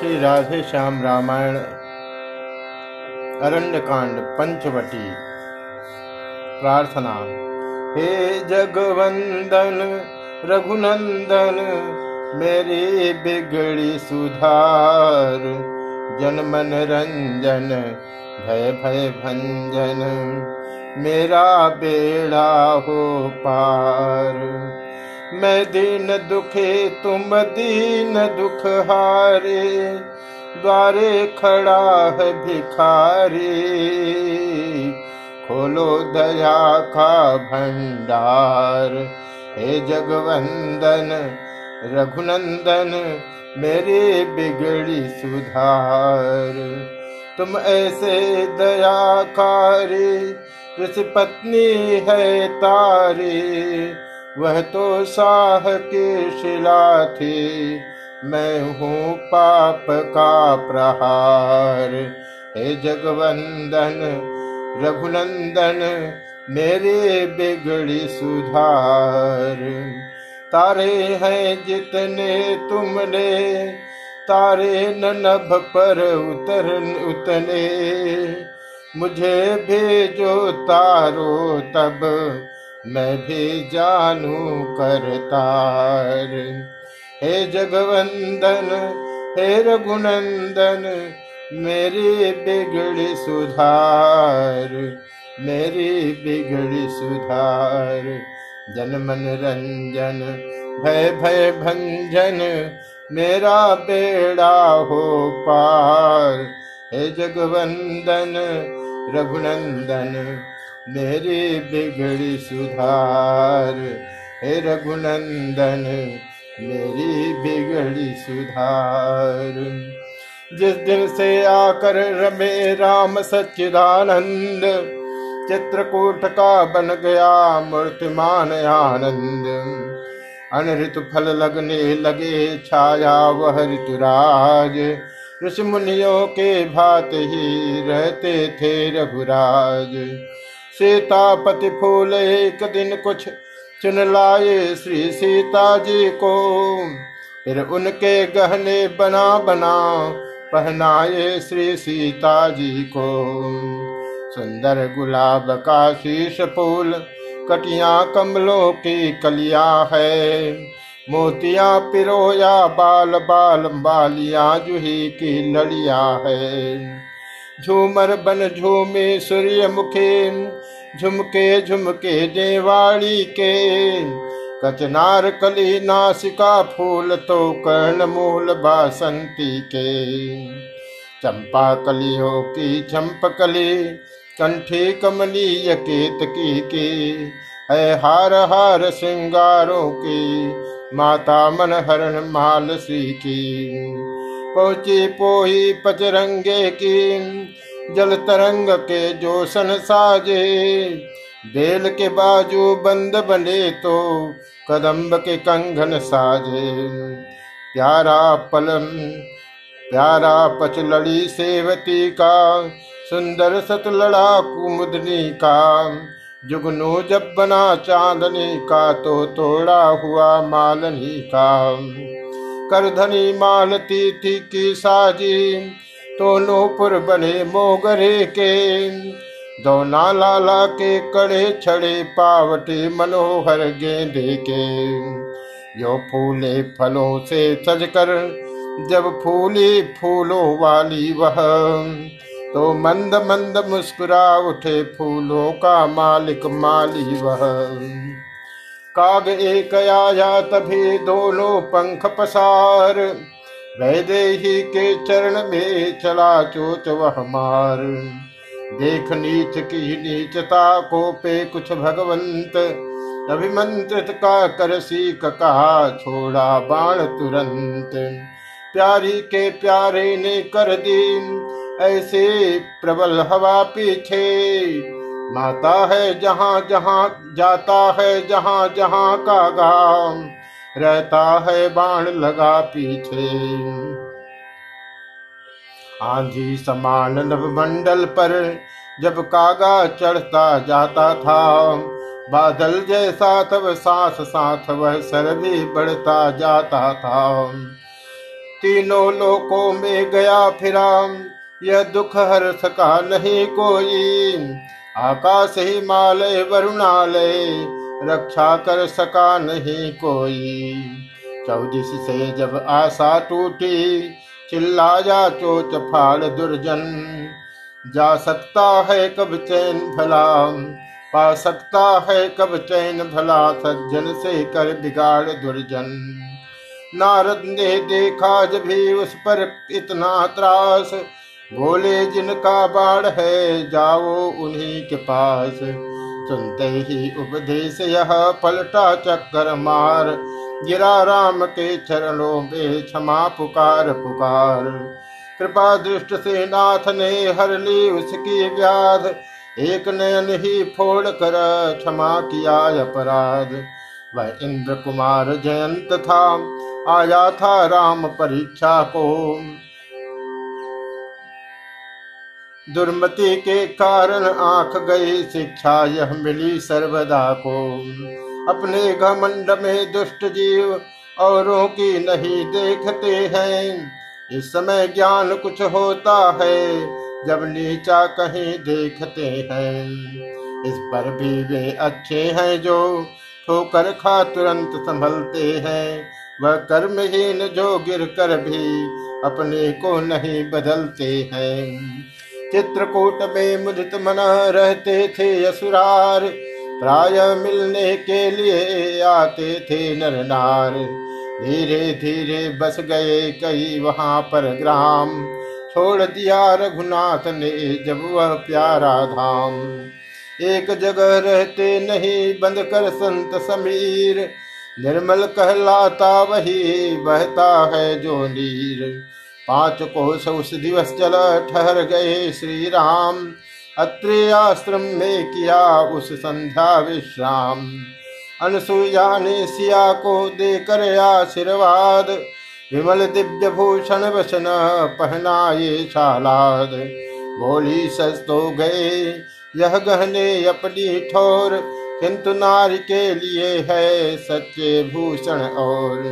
श्री राधे श्याम रामायण, अरण्यकांड पंचवटी, प्रार्थना। हे जगवंदन, रघुनंदन, मेरी बिगड़ी सुधार, जनमन रंजन, भय भय भंजन, मेरा बेड़ा हो पार। मैं दीन दुखे, तुम दीन दुख हारे। द्वारे खड़ा है भिखारी। खोलो दया का भंडार। हे जगवंदन, रघुनंदन, मेरे बिगड़ी सुधार। तुम ऐसे दयाकारी ऋषि पत्नी है तारी। वह तो साह के शिला थी। मैं हूँ पाप का प्रहार। हे जगवंदन, रघुनंदन, मेरे बिगड़ी सुधार। तारे हैं जितने तुमने, तारे नभ पर उतर उतने। मुझे भेजो तारो तब मैं भी जानू करतार। हे जगवंदन, हे रघुनंदन, मेरी बिगड़ी सुधार, मेरी बिगड़ी सुधार। जन मन रंजन, भय भय भंजन, मेरा बेड़ा हो पार। हे जगवंदन, रघुनंदन मेरी बिगड़ी सुधार। हे रघुनंदन, मेरी बिगड़ी सुधार। जिस दिन से आकर रमे राम सच्चिदानंद, चित्रकूट का बन गया मूर्तिमान आनंद। अन ऋतु फल लगने लगे छाया वह ऋतुराज। ऋषि मुनियों के भात ही रहते थे रघुराज। सीतापति फूल एक दिन कुछ चुन लाए श्री सीता जी को। फिर उनके गहने बना बना पहनाए श्री सीता जी को। सुंदर गुलाब का शीश फूल, कटिया कमलों की कलिया है। मोतिया पिरोया बाल बाल बालिया जूही की लड़िया है। झूमर बन झूमे सूर्य मुखे झुमके झुमके देवाड़ी के। कचनार कली नासिका फूल तो कर्ण मूल बासंती के। चंपा कलियों की चंप कली कंठी कमली यकेत की की। है हार हार श्रृंगारों की, माता मन हरण माल सी की। पहुँची पोही पचरंगे की जल तरंग के जो सन साजे, बेल के बाजू बंद बने तो कदम्ब के कंगन साजे। प्यारा पलम, प्यारा पचलड़ी सेवती का, सुंदर सतलड़ा कुमुदनी का, जुगनू जब बना चांदनी का तो तोड़ा हुआ मालनी का। करधनी मालती थी की साजी तो नूपुर बने मोगरे के। दौना लाला के कड़े छड़े पावटे मनोहर गेंदे के। यो फूले फलों से सजकर जब फूली फूलों वाली वह। तो मंद मंद मुस्कुरा उठे फूलों का मालिक माली वह। काग एक आया तभी दोनों पंख पसार वैदेही के चरण में चला चोच वह मार देख नीच की नीचता को पे कुछ भगवंत। अभिमंत्रित का कर सीख कहा छोड़ा बाण तुरंत। प्यारी के प्यारे ने कर दी, ऐसे प्रबल हवा पीछे। माता है जहाँ जहाँ, जाता है जहाँ जहाँ का गाम रहता है बाण लगा पीछे। आंधी समान नव मंडल पर जब कागा चढ़ता जाता था, बादल जैसा तब साथ साथ वह सर भी बढ़ता जाता था। तीनों लोकों में गया फिरा, यह दुख हर सका नहीं कोई। आकाश हिमालय, वरुणालय रक्षा कर सका नहीं कोई। चौदिस से जब आशा टूटी चिल्लाया चोच फाड़ दुर्जन। जा सकता है कब चैन भला, पा सकता है कब चैन भला, सज्जन से कर बिगाड़ दुर्जन। नारद ने देखा जब भी उस पर इतना त्रास, बोले जिनका बाढ़ है, जाओ उन्हीं के पास। सुनते ही उपदेश यह पलटा चक्कर मार। गिरा राम के चरणों में क्षमा पुकार पुकार। कृपा दृष्ट से नाथ ने हर ली उसकी व्याध। एक नयन ही फोड़ कर क्षमा किया अपराध। वह इंद्र कुमार जयंत था, आया था राम परीक्षा को। दुर्मति के कारण आँख गई, शिक्षा यह मिली सर्वदा को। अपने घमंड में दुष्ट जीव औरों की नहीं देखते हैं। इस समय ज्ञान कुछ होता है, जब नीचा कहीं देखते हैं। इस पर भी वे अच्छे हैं जो ठोकर खा तुरंत संभलते हैं। वह कर्महीन जो गिर कर भी अपने को नहीं बदलते हैं। चित्रकूट में मुदित मन रहते थे असुरार। प्राय मिलने के लिए आते थे नर नार धीरे धीरे बस गए कई वहाँ पर ग्राम। छोड़ दिया रघुनाथ ने जब वह प्यारा धाम। एक जगह रहते नहीं बंद कर संत समीर। निर्मल कहलाता वही, बहता है जो नीर। पाँच कोश उस दिवस चल ठहर गए श्री राम अत्रि आश्रम में किया उस संध्या विश्राम। अनसुईया ने सिया को देकर आशीर्वाद विमल दिव्य भूषण वसन पहनाए शालाद। बोली सस तो गए यह गहने अपनी ठोर। किंतु नारी के लिए है सच्चे भूषण और।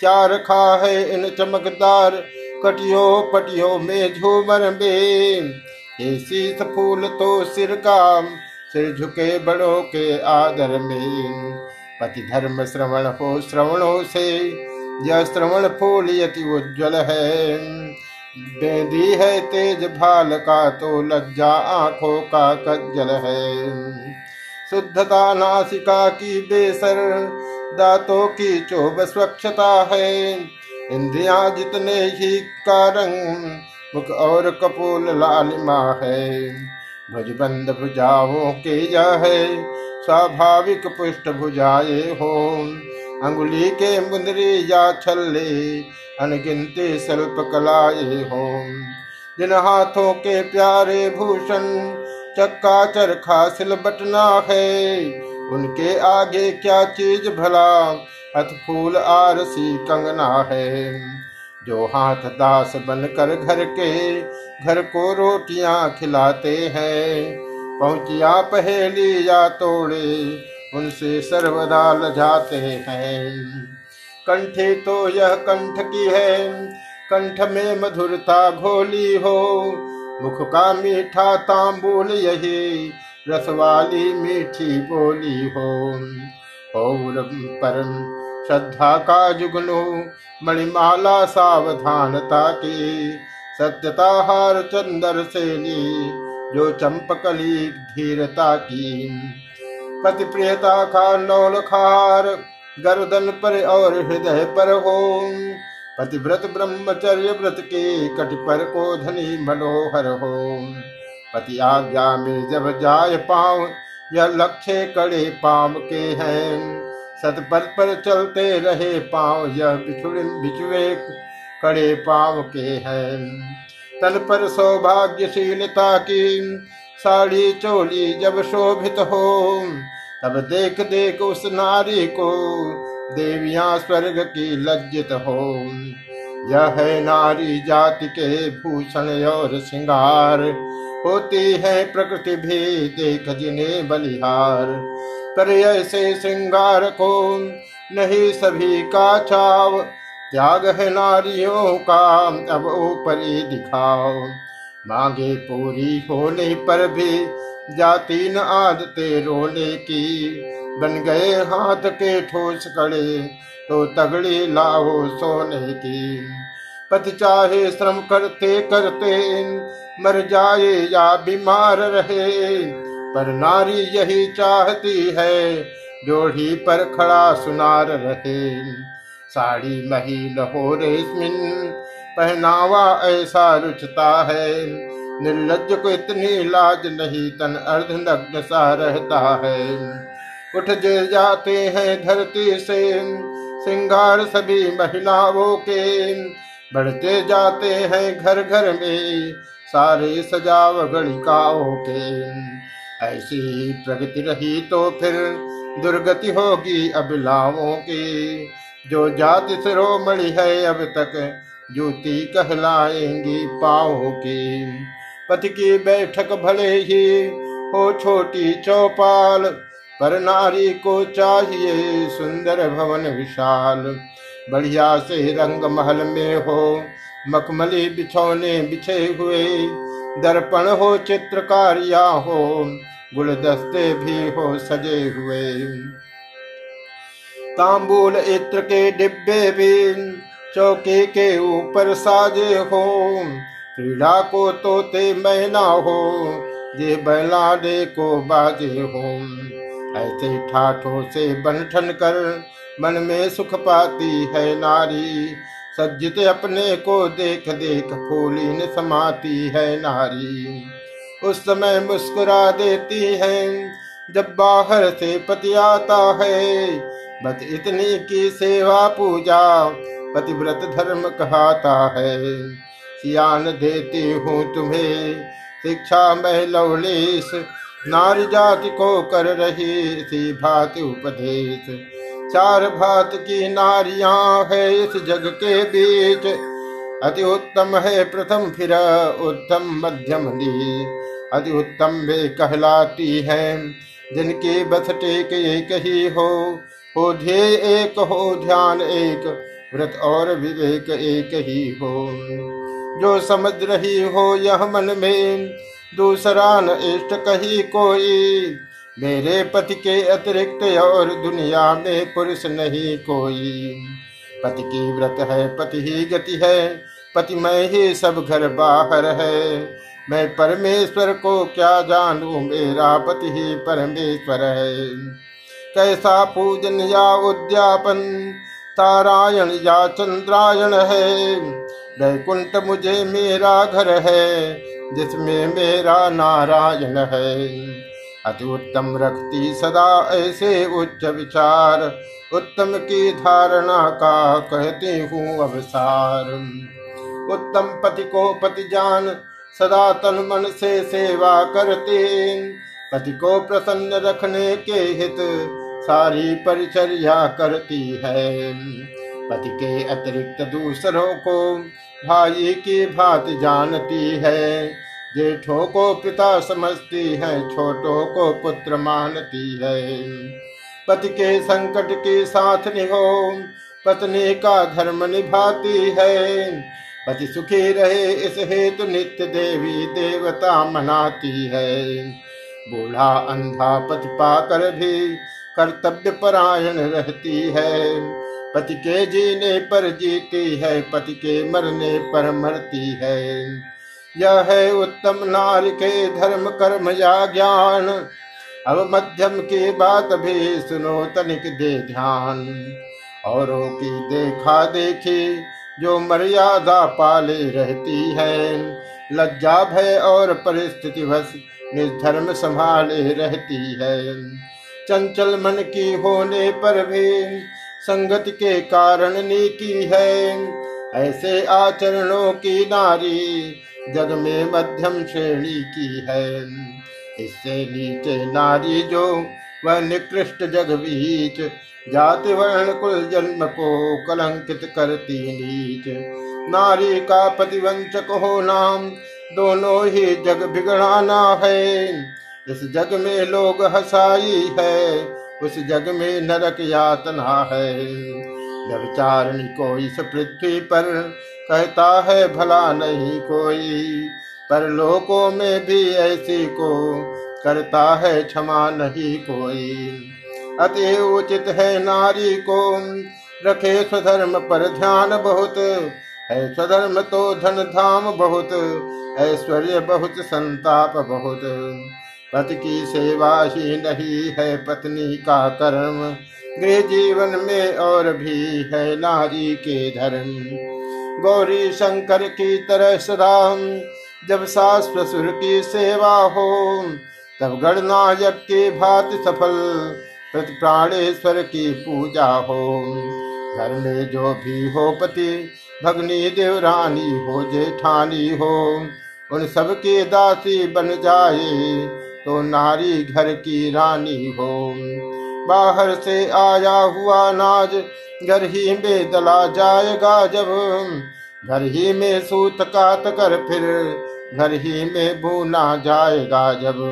क्या रखा है इन चमकदार कटियो, पटियो में झूमर में शीत फूल तो सिर का सिर झुके बड़ों के आदर में पति धर्म श्रवण हो श्रवणों से, यह श्रवण फूल यति उज्ज्वल है। बेदी है तेज भाल का तो लज्जा आँखों का कज्जल है। शुद्धता नासिका की बेसर, दांतों की चोब स्वच्छता है। इंद्रिया जितने ही का रंग मुख और कपूल लालिमा है। भुजबंद भुजाओं के यह है, स्वाभाविक पुष्ट भुजाए हो। अंगुली के मुंदरी या छल्ले, अनगिनते शिल्प कलाए हो। जिन हाथों के प्यारे भूषण चक्का चरखा सिल बटना है, उनके आगे क्या चीज़ भला हथ फूल आरसी कंगना है। जो हाथ दास बनकर घर के घर को रोटियाँ खिलाते हैं, पहुंचिया पहेली या तोड़े, उनसे सर्वदा लजाते हैं। कंठे तो यह कंठ की है, कंठ में मधुरता घोली हो, मुख का मीठा तांबूल यही रस वाली मीठी बोली हो। और परम श्रद्धा का जुगनू मणिमाला सावधानता की। सत्यता हार चंदर से जो चंपकली धीरता की। पति प्रियता का नौल खार गर्दन पर और हृदय पर हो पतिव्रत ब्रह्मचर्य व्रत के कट पर को धनी मनोहर हो पति आज्ञा में जब जाय पाँव यह लक्ष्य कड़े पाम के हैं। सतपथ पर चलते रहे पाँव, यह बिछुए कड़े पाँव के हैं। तन पर सौभाग्यशीलता की साड़ी चोली जब शोभित हो, तब देख देख उस नारी को देवियाँ स्वर्ग की लज्जित हो। यह है नारी जाति के भूषण और श्रृंगार, होती है प्रकृति भी देख जिन्हें बलिहार। पर ऐसे श्रृंगार को नहीं सभी का छाव। त्याग है नारियों का अब ऊपरी दिखाओ। मांगे पूरी होने पर भी जाती न आदते रोने की। बन गए हाथ के ठोस कड़े तो तगड़ी लाओ सोने की। पति चाहे श्रम करते करते, मर जाए या बीमार रहे पर नारी यही चाहती है जोड़ी पर खड़ा सुनार रहे। साड़ी महीन हो रेशमिन पहनावा ऐसा रुचता है। निर्लज को इतनी लाज नहीं, तन अर्ध नग्न सा रहता है। उठ जे जाते हैं धरती से, सिंगार सभी महिलाओं के। बढ़ते जाते हैं घर घर में, सारे सजाव गणिकाओं के। ऐसी प्रगति रही तो फिर दुर्गति होगी अबिलाओं की। जो जाति शिरोमणि है अब तक जूती कहलाएँगी पाओ की। पति की बैठक भले ही हो छोटी चौपाल, पर नारी को चाहिए सुंदर भवन विशाल। बढ़िया से रंग महल में हो मखमली बिछौने बिछे हुए, दर्पण हो चित्रकारिया हो गुलदस्ते भी हो सजे हुए। तांबूल इत्र के डिब्बे भी चौके के ऊपर साजे हो। क्रीड़ा को तोते मैना हो, ये बैलाडे को बाजे हो। ऐसे ठाठों से बनठन कर मन में सुख पाती है नारी, सज्जित अपने को देख देख फूलीन समाती है नारी। उस समय मुस्कुरा देती है, जब बाहर से पति आता है। बस इतनी की सेवा पूजा पतिव्रत धर्म कहता है। सियान देती हूँ तुम्हें, शिक्षा मैं लवलेश नारी जाति को कर रही सी भात उपदेश। चार भात की नारियाँ है इस जग के बीच, अति उत्तम है प्रथम फिर उत्तम मध्यम अति उत्तम वे कहलाती है। जिनकी बस टेक एक ही हो हो ध्येय एक, हो ध्यान एक, व्रत और विवेक एक ही हो। जो समझ रही हो यह मन में, दूसरा न इष्ट कही कोई। मेरे पति के अतिरिक्त और दुनिया में पुरुष नहीं कोई। पति की व्रत है, पति ही गति है, पति में ही सब घर बाहर है। मैं परमेश्वर को क्या जानू? मेरा पति ही परमेश्वर है। कैसा पूजन या उद्यापन? तारायण या चंद्रायण है। वैकुंठ मुझे मेरा घर है, जिसमें मेरा नारायण है। अति उत्तम रखती सदा ऐसे उच्च विचार, उत्तम की धारणा का कहती हूँ अवसार। उत्तम पति को पति जान सदा तन मन से सेवा करते। पति को प्रसन्न रखने के हित सारी परिचर्या करती है। पति के अतिरिक्त दूसरों को भाई की भांति जानती है। जेठों को पिता समझती है, छोटों को पुत्र मानती है। पति के संकट के साथ निहो पत्नी का धर्म निभाती है। पति सुखी रहे इस हेतु नित्य देवी देवता मनाती है। बूढ़ा अंधा पति पाकर भी कर्तव्य परायण रहती है। पति के जीने पर जीती है, पति के मरने पर मरती है। यह है उत्तम नार के धर्म, कर्म या ज्ञान। अब मध्यम की बात भी सुनो तनिक दे ध्यान। औरों की देखा देखी जो मर्यादा पाले रहती है, लज्जा, भय और परिस्थिति वश निर्धर्म संभाले रहती है। चंचल मन की होने पर भी संगति के कारण नीति है। ऐसे आचरणों की नारी जग में मध्यम श्रेणी की है। इससे नीचे नारी जो वह निकृष्ट जग बीच जाति वर्ण कुल जन्म को कलंकित करती नीच। नारी का प्रतिवंचक हो नाम, दोनों ही जग बिगड़ाना है। इस जग में लोग हसाई है, उस जग में नरक यातना है। जब व्यविचारणी को इस पृथ्वी पर कहता है, भला नहीं कोई। पर लोकों में भी ऐसी को करता है, क्षमा नहीं कोई। अति उचित है नारी को रखे स्वधर्म पर ध्यान बहुत। है स्वधर्म तो धन धाम बहुत, ऐश्वर्य बहुत, संताप बहुत। पति की सेवा ही नहीं है पत्नी का कर्म, गृह जीवन में और भी है नारी के धर्म। गौरी शंकर की तरह सदा, जब सास ससुर की सेवा हो, तब गणनायक के भात सफल प्रति प्राणेश्वर की पूजा हो। घर में जो भी हो पति, भगनी, देवरानी हो, जेठानी हो, उन सब सबके दासी बन जाए तो नारी घर की रानी हो। बाहर से आया हुआ नाज घर ही में दला जाएगा जब। घर ही में सूत कात कर फिर, घर ही में भूना जाएगा जब।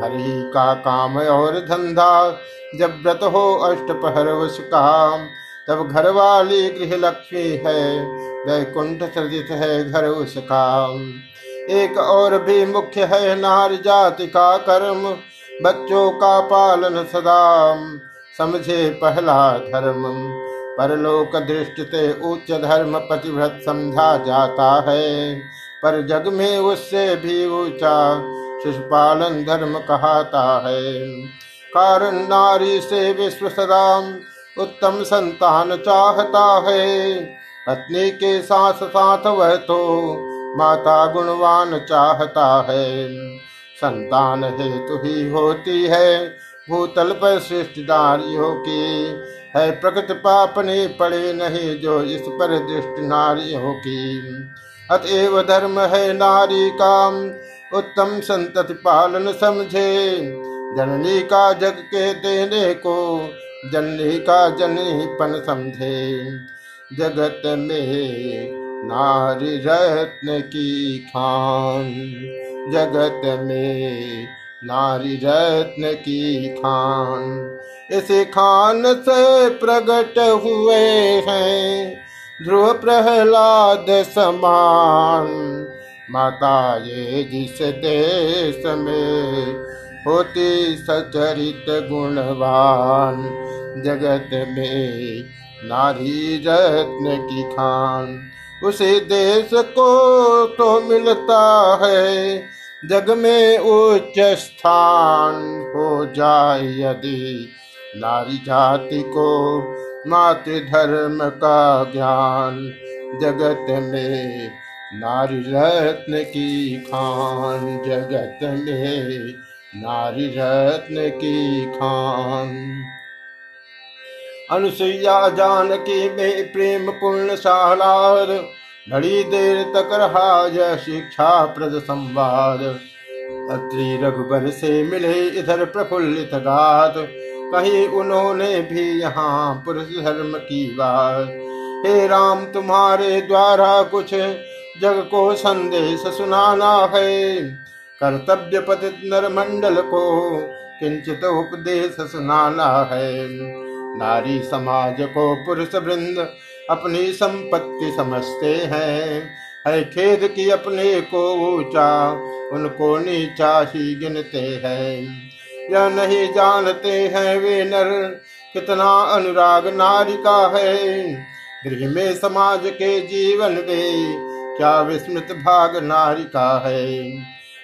घर ही का काम और धंधा, जब व्रत हो अष्टपहर उसका तब घर वाली गृह लक्ष्मी है, वैकुंठ सृजित है घर उसका एक और भी मुख्य है नार जाति का कर्म, बच्चों का पालन सदा समझे पहला धर्म। परलोक दृष्टि से उच्च धर्म पतिव्रत समझा जाता है, पर जग में उससे भी ऊँचा शिशुपालन धर्म कहता है। कारण नारी से विश्व सदा उत्तम संतान चाहता है। पत्नी के साथ साथ वह तो माता गुणवान चाहता है। संतान हेतु ही होती है भूतल पर श्रेष्ठ नारियों की। है प्रकृति पापने पड़े नहीं जो इस पर दृष्टि नारियों की। अतएव धर्म है नारी का उत्तम संतति पालन समझे। जननी का जग के देने को जननी का पन समझे। जगत में नारी रत्न की खान, जगत में नारी रत्न की खान। इस खान से प्रकट हुए हैं, ध्रुव प्रहलाद समान। माता ये जिस देश में होती सचरित गुणवान, जगत में नारी रत्न की खान, उसी देश को तो मिलता है, जग में उच्च स्थान हो जाए यदि नारी जाति को मातृधर्म का ज्ञान, जगत में नारी रत्न की खान जगत में, नारी रत्न की खान। अनुसुईया जानकी में प्रेम पूर्ण सालाद घड़ी देर तक रहा यह शिक्षा प्रद संवाद अत्रि रघुबर से मिले इधर प्रफुल्लित गात कही उन्होंने भी यहाँ पुरुष धर्म की बात। हे राम, तुम्हारे द्वारा कुछ जग को संदेश सुनाना है। कर्तव्य पतित नर मंडल को किंचित उपदेश सुनाना है। नारी समाज को पुरुष वृंद अपनी संपत्ति समझते हैं। है खेद की अपने को ऊँचा, उनको नीचा ही गिनते हैं। यह नहीं जानते हैं वे नर, कितना अनुराग नारी का है। गृह में समाज के जीवन में क्या विस्मृत भाग नारी का है?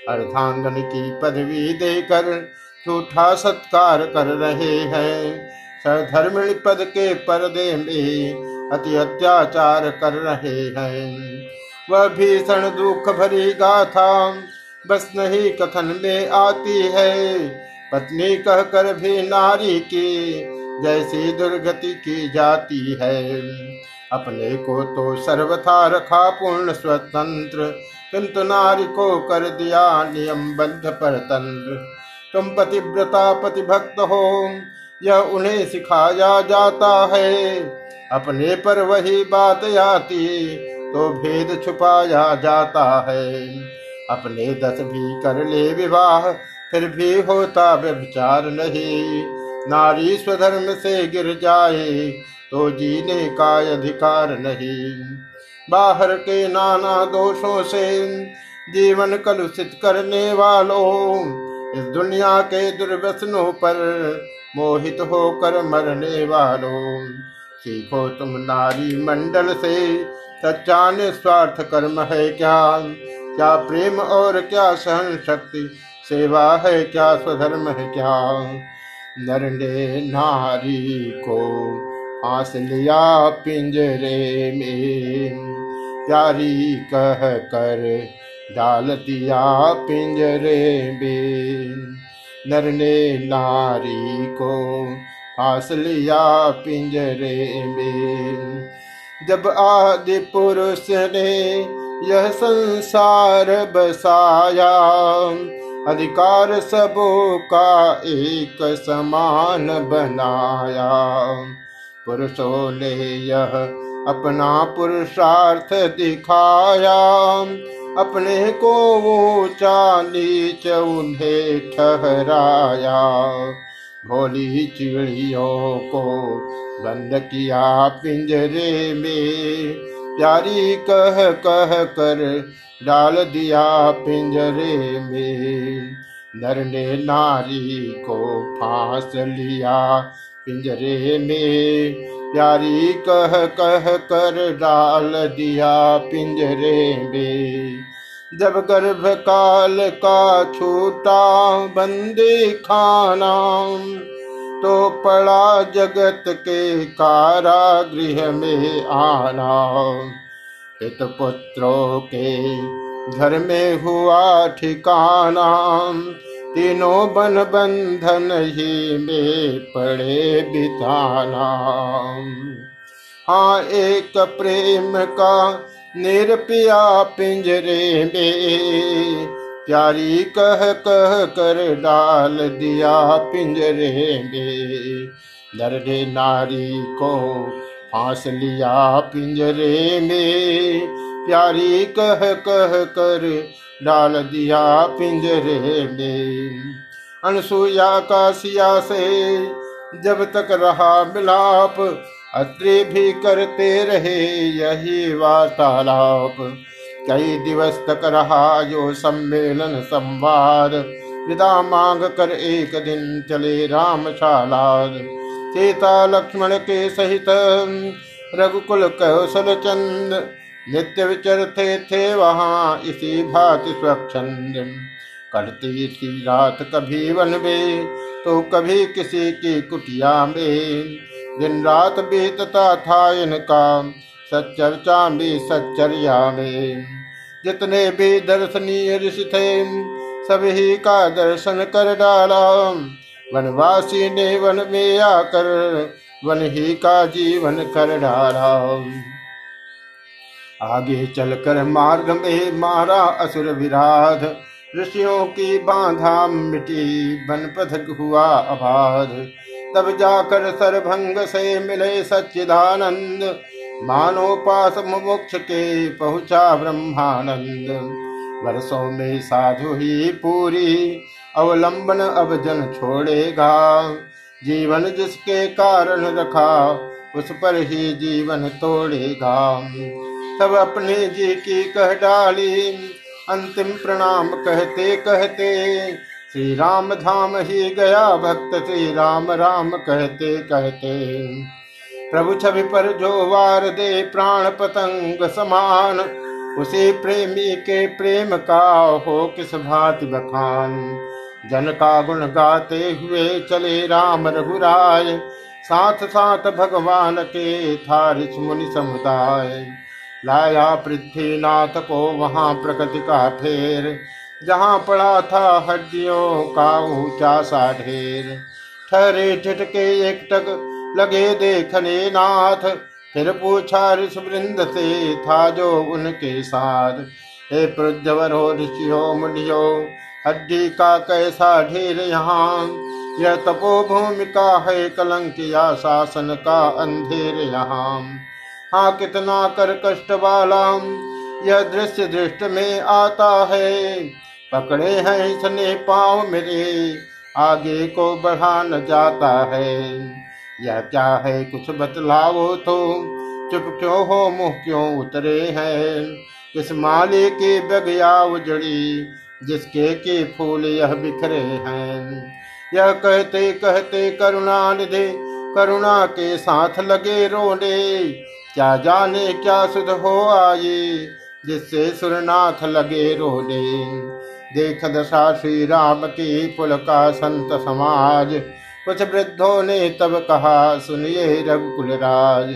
अर्धांगन की पदवी देकर झूठा सत्कार कर रहे हैं। सधर्मिणी पद के पर्दे में अति अत्याचार कर रहे हैं। वह भीषण दुख भरी गाथा बस नहीं कथन में आती है। पत्नी कहकर भी नारी की जैसी दुर्गति की जाती है। अपने को तो सर्वथा रखा पूर्ण स्वतंत्र। किंतु नारी को कर दिया नियम बंध पर तंत्र तुम पतिव्रता पतिभक्त हो, यह उन्हें सिखाया जाता है। अपने पर वही बात आती तो भेद छुपाया जाता है। अपने दस भी कर ले विवाह, फिर भी होता व्यभिचार नहीं। नारी स्वधर्म से गिर जाए तो जीने का अधिकार नहीं। बाहर के नाना दोषों से जीवन कलुषित करने वालों, इस दुनिया के दुर्व्यसनों पर मोहित होकर मरने वालों, सीखो तुम नारी मंडल से सच्चा निस्वार्थ कर्म है क्या? क्या प्रेम और क्या सहन शक्ति, सेवा है क्या, स्वधर्म है क्या? नर ने नारी को आस लिया पिंजरे में। प्यारी कह कर डाल दिया पिंजरे में। नर ने नारी को आस लिया पिंजरे में। जब आदि पुरुष ने यह संसार बसाया अधिकार सबों का एक समान बनाया। पुरुषों ने यह अपना पुरुषार्थ दिखाया। अपने को वो नीच उन्हें ठहराया। भोली चिड़ियों को बंद किया पिंजरे में, प्यारी कह कह कर डाल दिया पिंजरे में नर ने नारी को फांस लिया पिंजरे में। प्यारी कह कह कर डाल दिया पिंजरे में। जब गर्भ काल का छूटा बंदी खाना तो पड़ा जगत के कारागृह में आना। पुत्रों के घर में हुआ ठिकाना तीनों बन बंधन ही में पड़े बिताना। हाँ एक प्रेम का निरपिया पिंजरे में, प्यारी कह कह कर डाल दिया पिंजरे में। दर्दे नारी को फांस लिया पिंजरे में। प्यारी कह कह कर डाल दिया पिंजरे में। अनसुया का सिया से जब तक रहा मिलाप, अत्रि भी करते रहे यही वार्तालाप। कई दिवस तक रहा जो सम्मेलन संवाद। विदा मांग कर एक दिन चले रामशाला सीता लक्ष्मण के सहित। रघुकुल कौशल चंद, नित्य विचरते थे वहाँ इसी भांति स्वच्छंद। करती थी रात कभी वन में तो कभी किसी की कुटिया में। दिन रात बीतता था इनका सच्चर्चा भी सच्चर्या में। जितने भी दर्शनीय ऋषि थे, सभी का दर्शन कर डाला। वनवासी ने वन में आकर वन ही का जीवन कर डाला। आगे चलकर मार्ग में मारा असुर विराध, ऋषियों की बाधा मिटी बनपथ हुआ अबाध। तब जाकर सरभंग से मिले सच्चिदानंद, मानो पास मोक्ष के पहुँचा ब्रह्मानंद। वर्षों में साधु ही पूरी अवलंबन अब जन छोड़ेगा। जीवन जिसके कारण रखा, उस पर ही जीवन तोड़ेगा। तब अपने जी की कह डाली, अंतिम प्रणाम कहते कहते श्री राम धाम ही गया भक्त श्री राम राम कहते कहते। प्रभु छवि पर जो वार दे प्राण पतंग समान, उसे प्रेमी के प्रेम का हो किस भांति बखान। जन का गुण गाते हुए चले राम रघुराय। साथ साथ भगवान के था मुनि समुदाय। लाया पृथ्वीनाथ को वहाँ प्रकृति का फेर। जहाँ पड़ा था हड्डियों का ऊँचा सा ढेर। ठहरे ठिठके एक टक लगे देखने नाथ। फिर पूछा ऋषि वृंद से, था जो उनके साथ? हे प्रज्वर हो ऋषियो, मुनियो हड्डी का कैसा ढेर यहाँ? यह तपो भूमि का है, कलंक या शासन का अंधेर यहाँ। हाँ कितना कर कष्ट वाला यह दृश्य दृष्ट में आता है। पकड़े हैं इसने पाँव मेरे, आगे को बढ़ा न जाता है। यह क्या है, कुछ बतलाओ तो? चुप क्यों हो, मुँह क्यों उतरे हैं? किस माले के बगिया उजड़ी जिसके के फूल यह बिखरे हैं। यह कहते कहते करुणा निधे करुणा के साथ लगे रोने। क्या जाने, क्या सुध हो आए जिससे सुरनाथ लगे रोने। देख दशा श्री राम की पुल का संत समाज। कुछ वृद्धों ने तब कहा, सुनिए रघुकुल राज,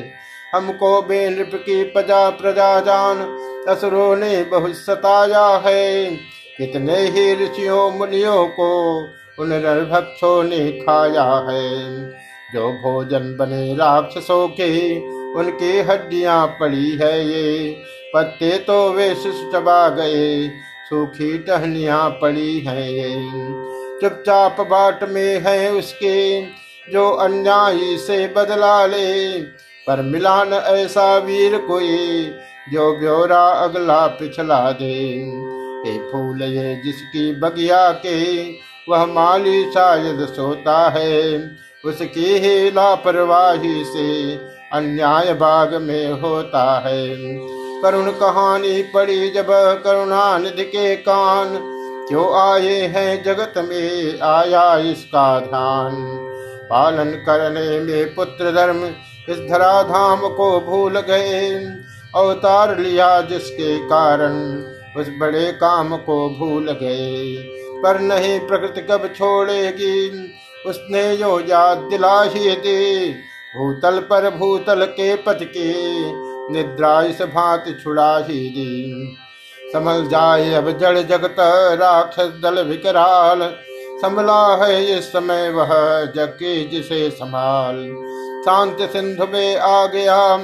हमको बेनृप की प्रजा प्रजा जान, असुरों ने बहुत सताया है। कितने ही ऋषियों, मुनियों को उन भक्षों ने खाया है। जो भोजन बने राक्षसों के, उनकी हड्डियाँ पड़ी है ये। पत्ते तो वे चबा गए, सूखी टहनिया पड़ी है ये। चुपचाप बाट में है उसके, जो अन्यायी से बदला ले। पर मिलान ऐसा वीर कोई, जो ब्योरा अगला पिछला दे। ए फूल ये जिसकी बगिया के, वह माली शायद सोता है। उसकी ही लापरवाही से अन्याय बाग में होता है। करुण कहानी पड़ी जब करुणानिधि के कान, क्यों आए हैं जगत में आया इसका ध्यान? पालन करने में पुत्र धर्म इस धराधाम को भूल गए। अवतार लिया जिसके कारण उस बड़े काम को भूल गए। पर नहीं प्रकृति कब छोड़ेगी? उसने जो याद दिला ही दे। भूतल पर भूतल के पथ के निद्रा इस भांति छुड़ा ही दी। समझ जाए अब जड़ जगत राक्षस दल विकराल। संभला है इस समय वह जग के जिसे संभाल। शांत सिंधु में आ गया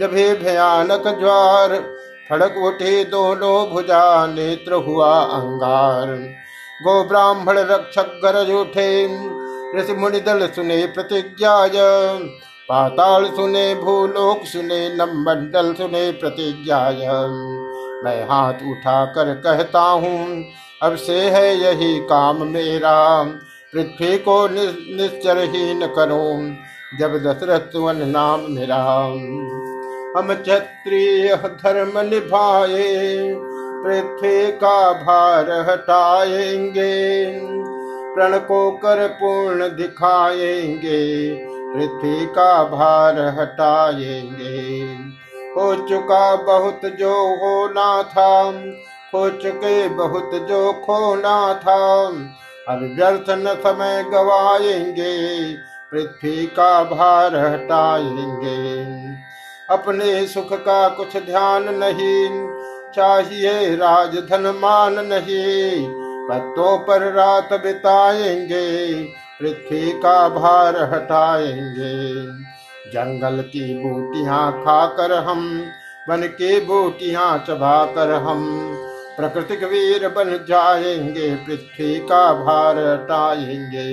जब भयानक ज्वार। फड़क उठे दोनों भुजा नेत्र हुआ अंगार। गो ब्राह्मण रक्षक गरज उठे, ऋषि मुनि दल सुने प्रतिज्ञा पाताल सुने, भूलोक सुने नमंडल सुने प्रतिज्ञा मैं हाथ उठा कर कहता हूँ, अब से है यही काम मेरा। पृथ्वी को निश्चरहीन करो, जब दशरथ वन नाम मेरा। हम क्षत्रिय धर्म निभाए, पृथ्वी का भार हटाएँगे, प्रण को कर पूर्ण दिखाएँगे, पृथ्वी का भार हटाएँगे। हो चुका बहुत जो होना था, हो चुके बहुत जो खोना था अब व्यर्थ न समय गवाएँगे, पृथ्वी का भार हटाएँगे। अपने सुख का कुछ ध्यान नहीं, चाहिए राजधन मान नहीं। पत्तों पर रात बिताएँगे, पृथ्वी का भार हटाएँगे। जंगल की बूटियाँ खाकर हम बन के बूटियाँ चबाकर हम, प्रकृतिक वीर बन जाएँगे, पृथ्वी का भार हटाएँगे।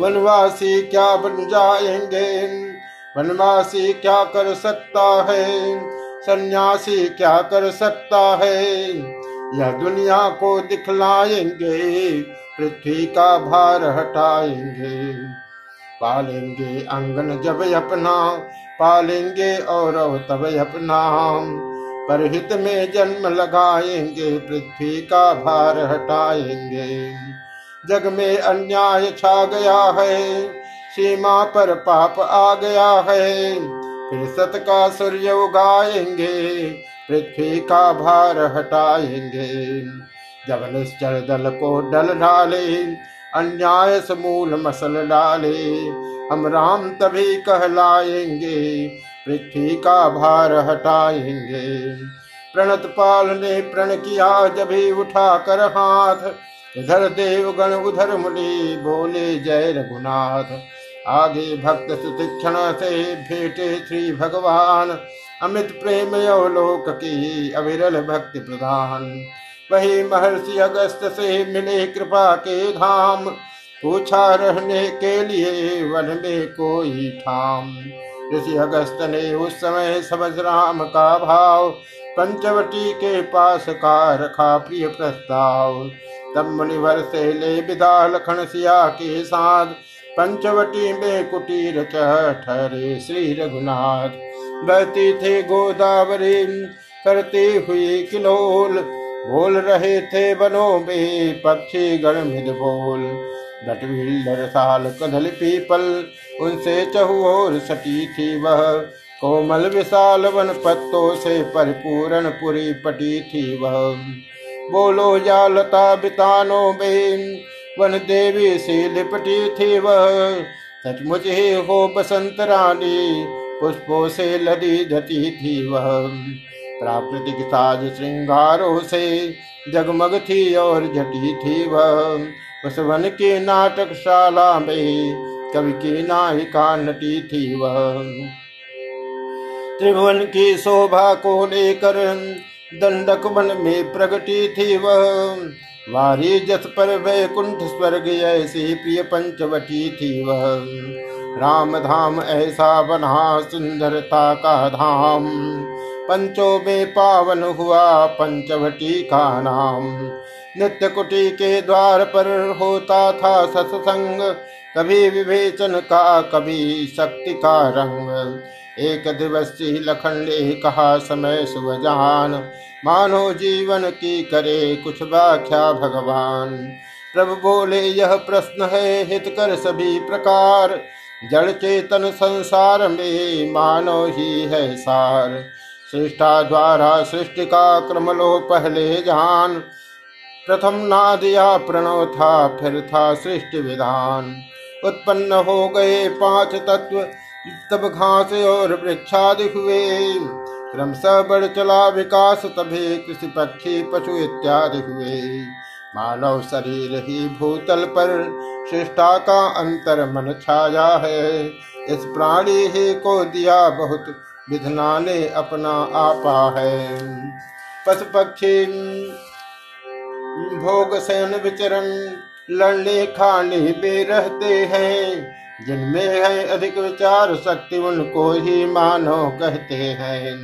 वनवासी क्या बन जाएँगे? वनवासी क्या कर सकता है? सन्यासी क्या कर सकता है? यह दुनिया को दिखलाएँगे, पृथ्वी का भार हटाएँगे। पालेंगे अंगन जब अपना, पालेंगे और तब अपना। परहित में जन्म लगाएँगे, पृथ्वी का भार हटाएँगे। जग में अन्याय छा गया है सीमा पर पाप आ गया है। फिर सत का सूर्य उगाएँगे, पृथ्वी का भार हटाएँगे। जब निश्चल दल को डल डाले, अन्याय समूल मसल डाले, हम राम तभी कहलाएँगे, पृथ्वी का भार हटाएँगे। प्रणत पाल ने प्रण किया, जब उठा कर हाथ, इधर देवगण उधर मुनि बोले, जय रघुनाथ। आगे भक्त सुतीक्षण से भेटे श्री भगवान। अमित प्रेम अवलोक की अविरल भक्ति प्रधान। वही महर्षि अगस्त से मिले कृपा के धाम। पूछा रहने के लिए वन में कोई ठाम। ऋषि अगस्त ने उस समय समझ राम का भाव, पंचवटी के पास का रखा प्रिय प्रस्ताव। तब मुनिवर से ले विदा लखन सिया के साथ पंचवटी में कुटीर ठहरे श्री रघुनाथ। बहती थे गोदावरी, करती हुई किलोल बोल रहे थे बनों में पक्षी गण मिद बोल। डटविल साल कदल पीपल, उनसे चहुओर सटी थी वह। कोमल विशाल वन पत्तों से परिपूर्ण पुरी पटी थी वह। बोलो या लता बितानो में वन देवी से लिपटी थी वह। सचमुच ही हो बसंत रानी, पुष्पों से लदी धती थी वह। प्राकृतिक साज श्रृंगारों से जगमग थी और जटी थी वह। उस वन की नाटकशाला में कवि की नायिका नटी थी वह। त्रिभुवन की शोभा को लेकर दंडक वन में प्रगटी थी वह। वारी जस पर वैकुंठ स्वर्ग ऐसी प्रिय पंचवटी थी वह। राम धाम ऐसा बना सुंदरता का धाम। पंचों में पावन हुआ पंचवटी का नाम। नित्य कुटी के द्वार पर होता था सत्संग। कभी विवेचन का, कभी शक्ति का रंग। एक दिवसी लखंडे कहा, समय सुजान मानो जीवन की करे कुछ व्याख्या भगवान। प्रभु बोले, यह प्रश्न है, हित कर सभी प्रकार। जड़ चेतन संसार में मानो ही है सार। सृष्टा द्वारा सृष्टि का क्रम लो पहले जान। प्रथम नाद या प्रणव था, फिर था सृष्टि विधान। उत्पन्न हो गए पाँच तत्व, तब घास और वृक्षादि हुए। क्रमशः बढ़ चला विकास तभी कृषि पक्षी, पशु इत्यादि हुए। मानव शरीर ही भूतल पर शिष्टा का अंतर मन छाया है। इस प्राणी ही को दिया बहुत विधना ने अपना आपा है। पशु पक्षी, भोग सैन विचरण, लड़ने खाने में रहते हैं। जिनमें है अधिक विचार, शक्ति उनको ही मानो कहते हैं।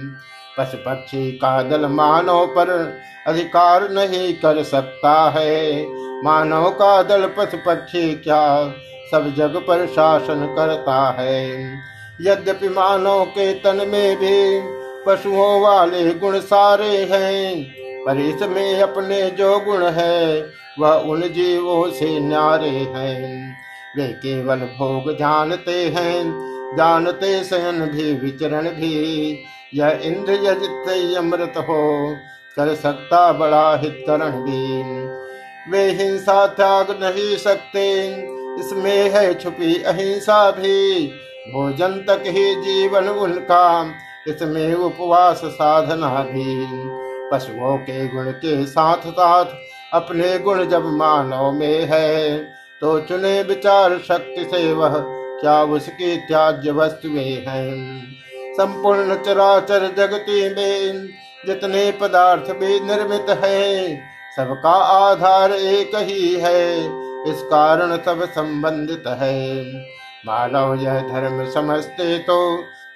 पशु पक्षी का दल मानव पर अधिकार नहीं कर सकता है। मानव का दल पशु पक्षी क्या सब जग पर शासन करता है। यद्यपि मानव के तन में भी पशुओं वाले गुण सारे हैं, पर इसमें अपने जो गुण है, वह उन जीवों से न्यारे हैं। वे केवल भोग जानते हैं, जानते शयन भी, विचरण भी। यह इंद्र यजित अमृत हो, कर सकता बड़ा हितकरण भी। वे हिंसा त्याग नहीं सकते, इसमें है छुपी अहिंसा भी। भोजन तक ही जीवन उनका, इसमें उपवास साधना भी। पशुओं के गुण के साथ साथ अपने गुण जब मानव में है तो चुने विचार शक्ति से वह क्या उसकी त्याज्य वस्तुएँ हैं? संपूर्ण चराचर जगती में जितने पदार्थ भी निर्मित है, सबका आधार एक ही है, इस कारण सब संबंधित है। मानव यह धर्म समझते तो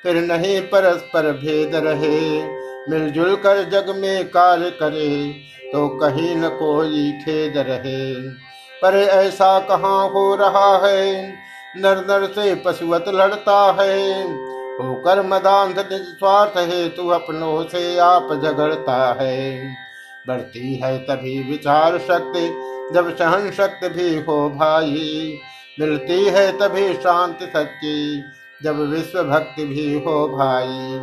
फिर नहीं परस्पर भेद रहे। मिलजुल कर जग में कार्य करे तो कहीं न कोई खेद रहे। पर ऐसा कहाँ हो रहा है? नर नर से पशुवत लड़ता है। होकर मदांध निज स्वार्थ है तू अपनों से आप झगड़ता है। बढ़ती है तभी विचार शक्ति, जब सहन शक्ति भी हो भाई। मिलती है तभी शांति सच्ची जब विश्व भक्ति भी हो भाई।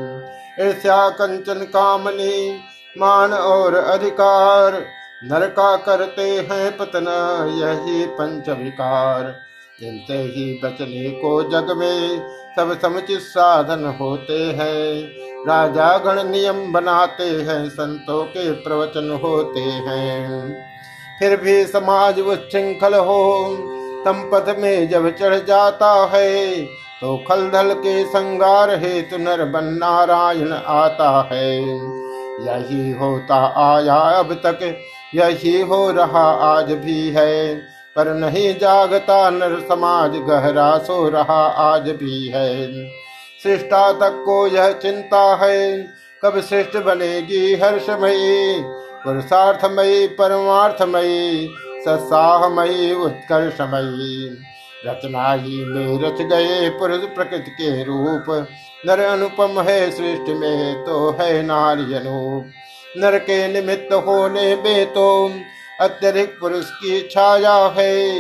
ऐसा कंचन कामनी, मान और अधिकार नरका करते हैं पतना, यही पंच विकार जिनसे ही बचने को जग में सब समुचित साधन होते हैं। राजा गण नियम बनाते हैं, संतों के प्रवचन होते हैं। फिर भी समाज उच्छृंखल हो, संपद में जब चढ़ जाता है तो खलदल के संगार हेतु नर नारायण आता है। यही होता आया अब तक यही हो रहा आज भी है। पर नहीं जागता नर समाज, गहरा सो रहा आज भी है। सृष्टा तक को यह चिंता है, कब श्रेष्ठ बनेगी हर्षमयी, पुरुषार्थमयी, परमार्थमयी, सत्साहमयी, उत्कर्षमयी। रचना ही में रच गए पुरुष प्रकृति के रूप, नर अनुपम है, सृष्टि में तो है नारी अनूप। नर के निमित्त होने में तो अत्यधिक पुरुष की छाया है।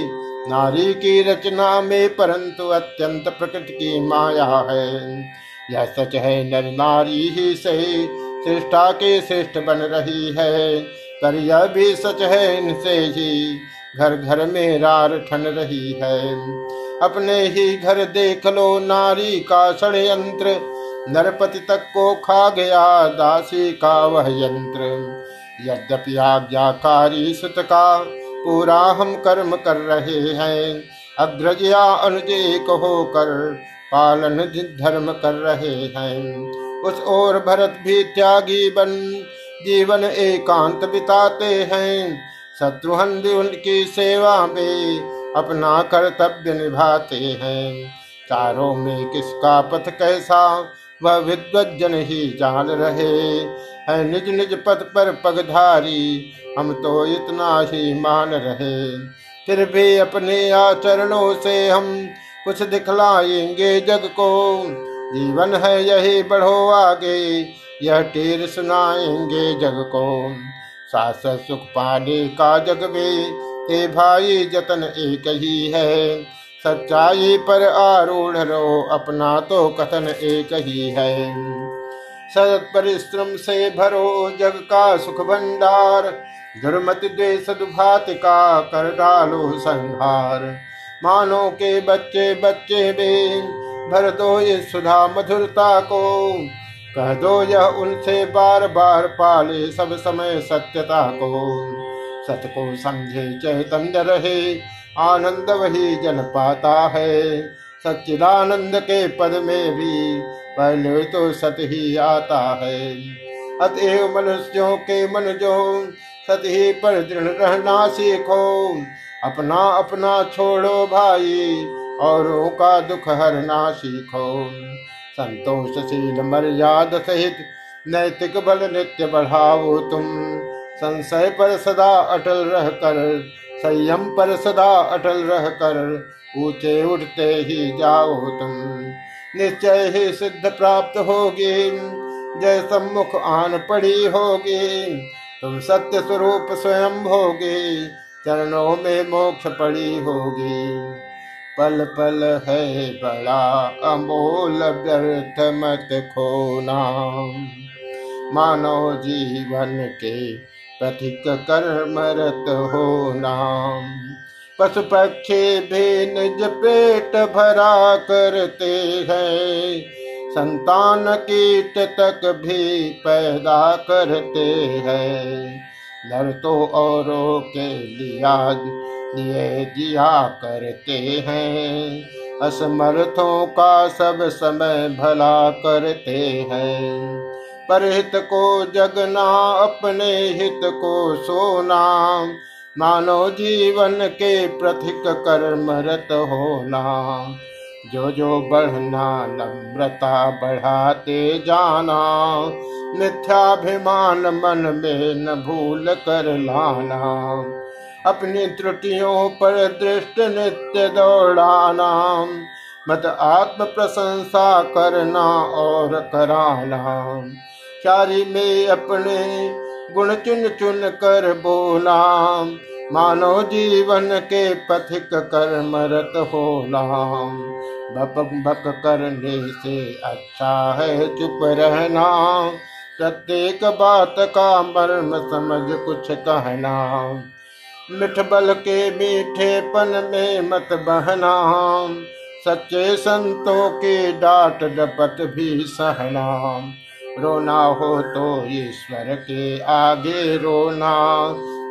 नारी की रचना में परंतु अत्यंत प्रकृति की माया है। यह सच है, नर नारी ही सही श्रेष्ठा के श्रेष्ठ बन रही है। पर यह भी सच है, इनसे ही घर घर में रार ठन रही है। अपने ही घर देख लो, नारी का षड्यंत्र नरपति तक को खा गया दासी का वह यंत्र। यद्यपि आज्ञाकारी सुत का पूरा हम कर्म कर रहे हैं अग्रज या अनुज होकर पालन धर्म कर रहे हैं। उस ओर भरत भी त्यागी बन, जीवन एकांत बिताते हैं। शत्रुहन भी उनकी सेवा में अपना कर्तव्य निभाते हैं। चारों में किसका पथ कैसा वह विद्वजन ही जान रहे है। निज निज पद पर पगधारी हम तो इतना ही मान रहे। फिर भी अपने आचरणों से हम कुछ दिखलाएँगे जग को। जीवन है यही, बढ़ो आगे, यह टीर सुनाएँगे जग को। सास सुख पाने का जग में हे भाई जतन एक ही है। सच्चाई पर आरूढ़ रो अपना तो कथन एक ही है। सत परिश्रम से भरो जग का सुख भंडार, दुर्मत द्वेष का कर डालो संहार। मानो के बच्चे बच्चे में भर दो ये सुधा मधुरता को। कह दो यह उनसे बार बार पाले सब समय सत्यता को। सत को समझे चैतन्य रहे आनंद वही जन पाता है। सच्चिदानंद के पद में भी पहले तो सत ही आता है। अतएव मनुष्यों के मन जो सत ही पर दृढ़ रहना सीखो, अपना अपना छोड़ो भाई, औरों का दुख हरना सीखो। संतोषशील मर्याद सहित नैतिक बल नित्य बढ़ाओ तुम। संशय पर सदा अटल रह कर संयम पर सदा अटल रह कर ऊँचे उठते ही जाओ तुम। निश्चय ही सिद्ध प्राप्त होगी। जय सम्मुख आन पड़ी होगी। तुम सत्य स्वरूप स्वयं भोगे। चरणों में मोक्ष पड़ी होगी। पल पल है बड़ा अमोल व्यर्थ मत खोना। मानव जीवन के प्रथिक कर्मरत होना पशु पक्षी भी निज पेट भरा करते हैं। संतान कीट तक भी पैदा करते हैं। नर तो औरों के लिया लिए जिया करते हैं। असमर्थों का सब समय भला करते हैं। परहित को जगना, अपने हित को सोना। मानो जीवन के प्रथिक कर्मरत होना। जो जो बढ़ना, नम्रता बढ़ाते जाना। मिथ्याभिमान मन में न भूल कर लाना। अपनी त्रुटियों पर दृष्ट नित्य दौड़ाना। मत आत्म प्रशंसा करना और कराना। चारी में अपने गुण चुन चुन कर बोला मानो जीवन के पथिक कर्मरत होना बक बक करने से अच्छा है चुप रहना। प्रत्येक बात का मर्म समझ कुछ कहना। मिठ बल के मीठेपन में मत बहना। सच्चे संतों के डांट डपट भी सहना। रोना हो तो ईश्वर के आगे रोना।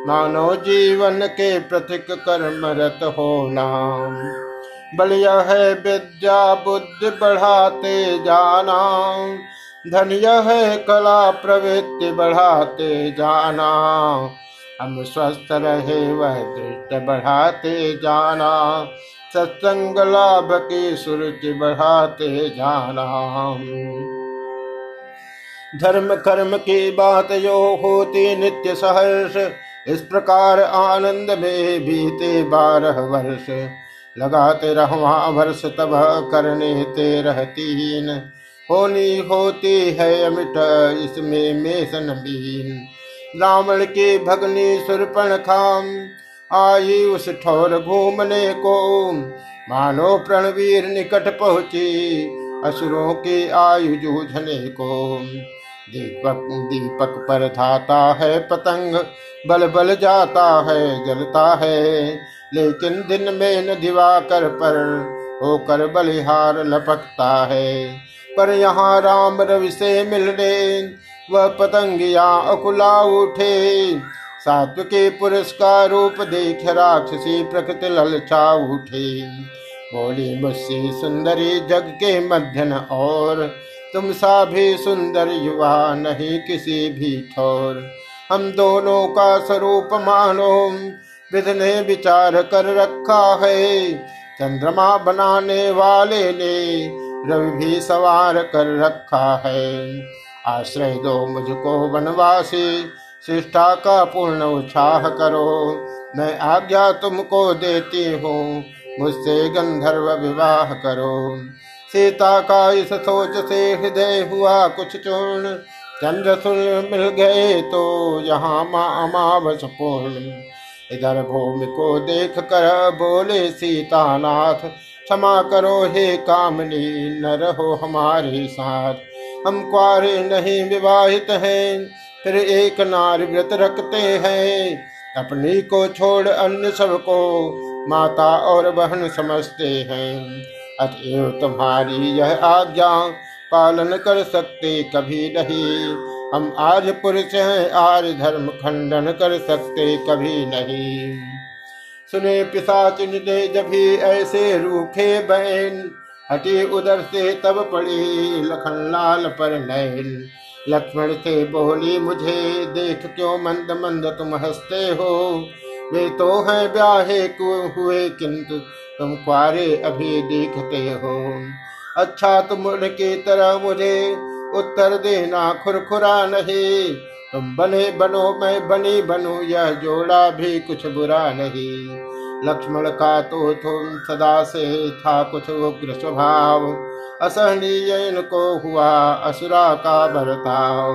मानो जीवन के प्रतीक कर्मरत होना। बलिया है विद्या बुद्धि बढ़ाते जाना। धन्य है कला प्रवृत्ति बढ़ाते जाना। हम स्वस्थ रहे वह दृष्ट बढ़ाते जाना। सत्संग लाभ की सुरुचि बढ़ाते जाना। धर्म कर्म की बात यो होती नित्य सहर्ष। इस प्रकार आनंद में बीते बारह वर्ष। लगाते रहवा वर्ष तब करने ते रहतीन होनी। होती है अमिट, इसमें मेसन बीन रावण के भगनी सुरपण खाम, आई उस ठोर घूमने को। मानो प्रणवीर निकट पहुँची, असुरों के आयु जूझने को। दीपक दीपक पर धाता है पतंग, बल बल जाता है, जलता है। लेकिन दिन में न दिवाकर पर होकर बलिहार लपकता है। पर यहाँ राम रवि से मिलने, वह पतंगिया अकुला उठे। सात्व के पुरस्कार रूप देख राक्षसी प्रकृति ललचा उठे। बोली मुझसे सुंदरी जग के मध्यन और तुम सा भी सुंदर युवा नहीं किसी भी ठोर। हम दोनों का स्वरूप मानो विध ने विचार कर रखा है। चंद्रमा बनाने वाले ने रवि भी सवार कर रखा है। आश्रय दो मुझको वनवासी शिष्टा का पूर्ण उत्साह करो। मैं आज्ञा तुमको देती हूँ, मुझसे गंधर्व विवाह करो। सीता का इस सोच से हृदय हुआ कुछ चूर्ण। चंद्र सुन मिल गए तो यहाँ माँ अमावस पूर्ण। इधर भूमि को देख कर बोले सीता नाथ क्षमा करो हे कामनी न रहो हमारे साथ। हम क्वारे नहीं विवाहित हैं, फिर एक नार व्रत रखते हैं। अपनी को छोड़ अन्य सबको, माता और बहन समझते हैं। अतएव तुम्हारी यह आज्ञा पालन कर सकते कभी नहीं। हम आज पुरुष हैं, आज धर्म खंडन कर सकते कभी नहीं। सुने पिशाच ने जब ऐसे रूखे बहन हटी उधर से तब पड़ी लखन लाल पर नैन। लक्ष्मण से बोली, मुझे देख क्यों मंद मंद तुम हँसते हो? वे तो हैं ब्याहे को हुए किंतु तुम क्वारे अभी देखते हो। अच्छा तुम उनकी तरह मुझे उत्तर देना खुरखुरा नहीं। तुम बने बनो, मैं बनी बनू, यह जोड़ा भी कुछ बुरा नहीं। लक्ष्मण का तो तुम सदा से था कुछ उग्र स्वभाव। असहनीय इनको हुआ असुरा का बर्ताव।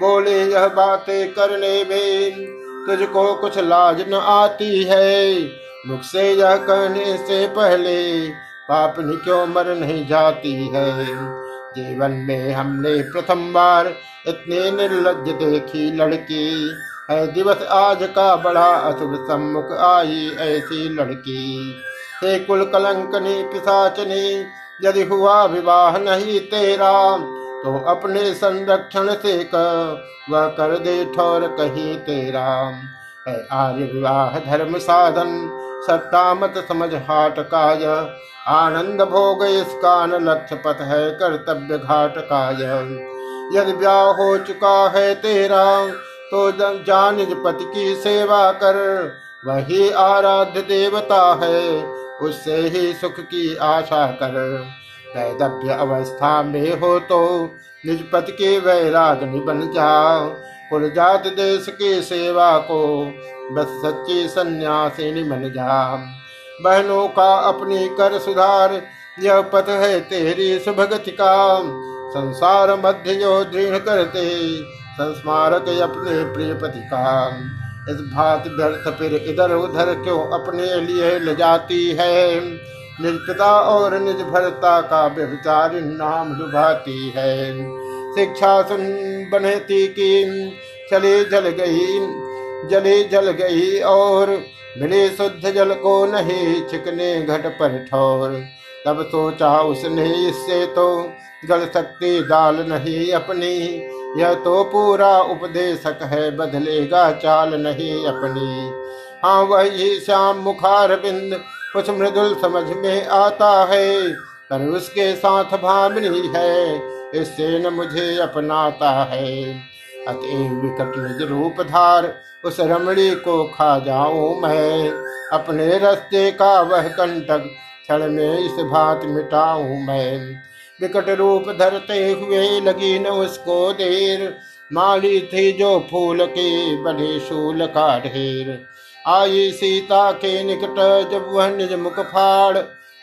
बोले, यह बातें करने में तुझको कुछ लाज न आती है। मुख से यह कहने से पहले पापनी क्यों मर नहीं जाती है। जीवन में हमने प्रथम बार इतनी निर्लज देखी लड़की है। दिवस आज का बड़ा अशुभ सम्मुख आई ऐसी लड़की। हे कुल कलंकनी पिशाचनी यदि हुआ विवाह नहीं तेरा तो अपने संरक्षण से कर वह कर दे ठोर कहीं तेरा। है आर्य विवाह धर्म साधन, सत्ता मत समझ हाट काय। आनंद भोग इसका न लक्ष्य पथ है कर्तव्य घाट काय। यदि ब्याह हो चुका है तेरा तो जान पति की सेवा कर। वही आराध्य देवता है, उससे ही सुख की आशा कर। वैदव्य अवस्था में हो तो निज पति के वैराग्नि बन जाओ। कुल जात देश की सेवा को बस सच्ची सन्यासिनी बन जा बहनों का अपनी कर सुधार, यह पथ है तेरी सुभगति का। संसार मध्य जो दृढ़ करते, संस्मारक अपने प्रिय पति का। इस भात व्यर्थ फिर इधर उधर क्यों अपने लिए ले जाती है? निज पिता और निज भरता का व्यभिचारी नाम डुबाती है। शिक्षा सुन बनती की, चले जल गई, जले जल गई और मिले शुद्ध जल को नहीं छिकने घट पर ठोर। तब सोचा उसने, इससे तो गल सकती दाल नहीं अपनी, यह तो पूरा उपदेशक है, बदलेगा चाल नहीं अपनी। हाँ वही श्याम मुखार बिंद कुछ मृदुल समझ में आता है, पर उसके साथ भामनी है, इससे न मुझे अपनाता है। अतएव विकट निज रूप धार, उस रमणी को खा जाऊँ मैं। अपने रस्ते का वह कंटक क्षण में इस भात मिटाऊं मैं। विकट रूप धरते हुए लगी न उसको देर, माली थी जो फूल के बड़े शूल का ढेर। आई सीता के निकट, जब वह निज मुख फाड़,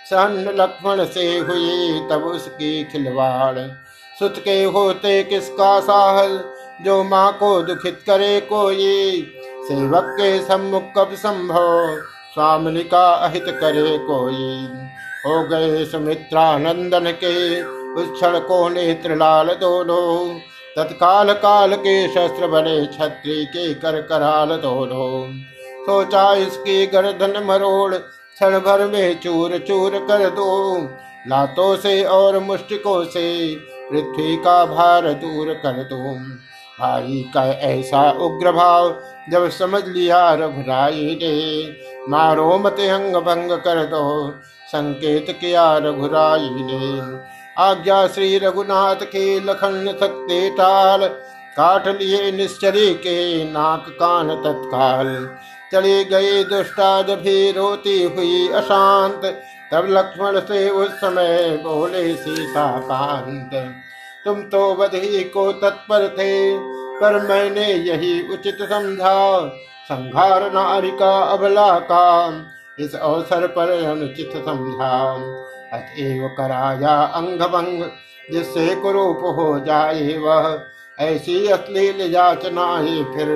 सहन लक्ष्मण से हुई, तब उसकी खिलवाड़। सुत के होते किसका साहस, जो माँ को दुखित करे कोई? सेवक के सम्मुख कब संभव, स्वामिनी का अहित करे कोई? हो गए सुमित्रा नंदन के, उस क्षण को नेत्र लाल दोनों तत्काल काल के शस्त्र बने छत्री के कर कराल दोनों सोचा इसकी गर्दन मरोड़, क्षण भर में चूर चूर कर दो। लातों से और मुष्टिकों से पृथ्वी का भार दूर कर दो। भाई का ऐसा उग्र भाव जब समझ लिया रघुराई ने, मारो मत अंग भंग कर दो। संकेत किया रघुराई ने, आज्ञा श्री रघुनाथ के लखन सकते टाल, काट लिए निश्चरी के नाक कान तत्काल। चले गए दुष्टाद भी रोती हुई अशांत। तब लक्ष्मण से उस समय बोले, सीता कांत, तुम तो बधी को तत्पर थे, पर मैंने यही उचित समझा। संघार नारी का अबला का इस अवसर पर अनुचित समझा। अतएव कराया अंग भंग जिससे कुरूप हो जाए वह। ऐसी अश्लील याचना ही फिर